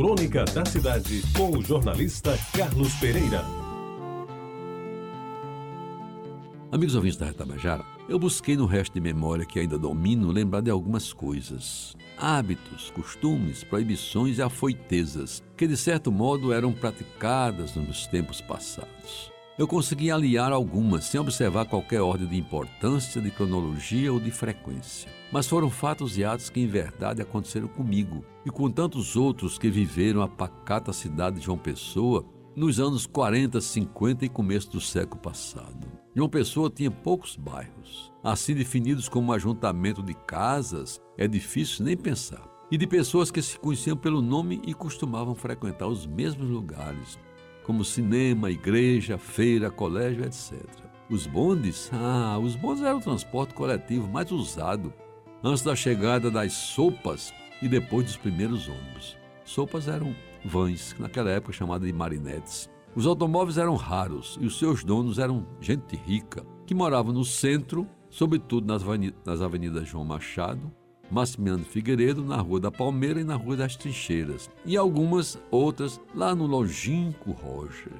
Crônica da Cidade, com o jornalista Carlos Pereira. Amigos ouvintes da Retabajara, eu busquei no resto de memória que ainda domino lembrar de algumas coisas. Hábitos, costumes, proibições e afoitezas que de certo modo eram praticadas nos tempos passados. Eu consegui aliar algumas sem observar qualquer ordem de importância, de cronologia ou de frequência. Mas foram fatos e atos que em verdade aconteceram comigo e com tantos outros que viveram a pacata cidade de João Pessoa nos anos 40, 50 e começo do século passado. João Pessoa tinha poucos bairros. Assim definidos como um ajuntamento de casas, é difícil nem pensar. E de pessoas que se conheciam pelo nome e costumavam frequentar os mesmos lugares, como cinema, igreja, feira, colégio, etc. Os bondes? Ah, os bondes eram o transporte coletivo mais usado antes da chegada das sopas e depois dos primeiros ônibus. Sopas eram vans, naquela época chamada de marinetes. Os automóveis eram raros e os seus donos eram gente rica, que morava no centro, sobretudo nas avenidas João Machado, Maximiano Figueiredo na Rua da Palmeira e na Rua das Trincheiras, e algumas outras lá no longínquo Roger.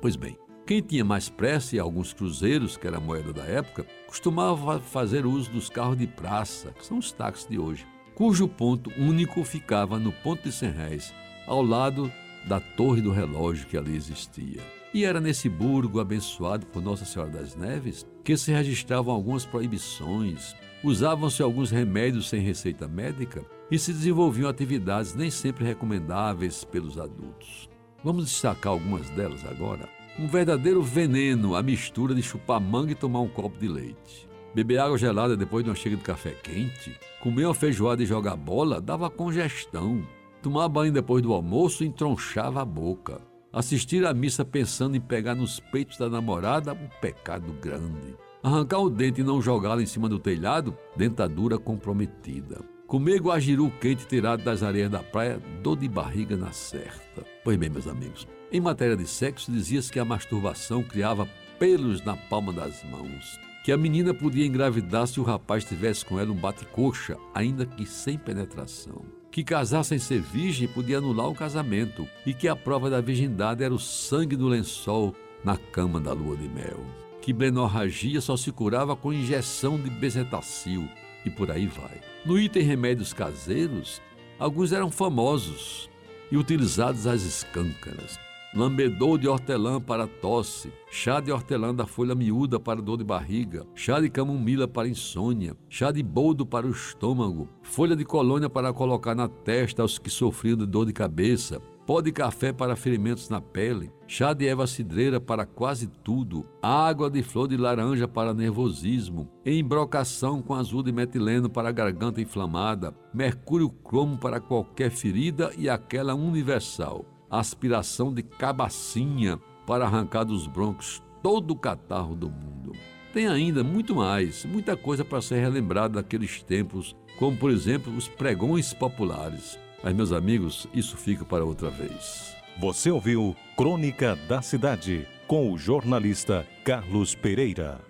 Pois bem, quem tinha mais pressa e alguns cruzeiros, que era a moeda da época, costumava fazer uso dos carros de praça, que são os táxis de hoje, cujo ponto único ficava no ponto de 100 réis, ao lado da torre do relógio que ali existia. E era nesse burgo abençoado por Nossa Senhora das Neves que se registravam algumas proibições, Usavam-se alguns remédios sem receita médica e se desenvolviam atividades nem sempre recomendáveis pelos adultos. Vamos destacar algumas delas agora. Um verdadeiro veneno a mistura de chupar manga e tomar um copo de leite. Beber água gelada depois de uma chega de café quente, comer uma feijoada e jogar bola dava congestão. Tomar banho depois do almoço entronchava a boca. Assistir à missa pensando em pegar nos peitos da namorada, um pecado grande. Arrancar o dente e não jogá-lo em cima do telhado, dentadura comprometida. Comer guajiru quente tirado das areias da praia, dor de barriga na certa. Pois bem, meus amigos, em matéria de sexo, dizia-se que a masturbação criava pelos na palma das mãos, que a menina podia engravidar se o rapaz tivesse com ela um bate-coxa, ainda que sem penetração, que casar sem ser virgem podia anular o casamento e que a prova da virgindade era o sangue do lençol na cama da lua de mel que blenorragia só se curava com injeção de bezetacil e por aí vai. No item remédios caseiros, alguns eram famosos e utilizados às escâncaras. Lambedor de hortelã para tosse, chá de hortelã da folha miúda para dor de barriga, chá de camomila para insônia, chá de boldo para o estômago, folha de colônia para colocar na testa aos que sofriam de dor de cabeça, pó de café para ferimentos na pele, chá de erva cidreira para quase tudo, água de flor de laranja para nervosismo, embrocação com azul de metileno para garganta inflamada, mercúrio cromo para qualquer ferida e aquela universal, aspiração de cabacinha para arrancar dos broncos todo o catarro do mundo. Tem ainda muito mais, muita coisa para ser relembrada daqueles tempos, como por exemplo os pregões populares mas, meus amigos, isso fica para outra vez. Você ouviu Crônica da Cidade com o jornalista Carlos Pereira.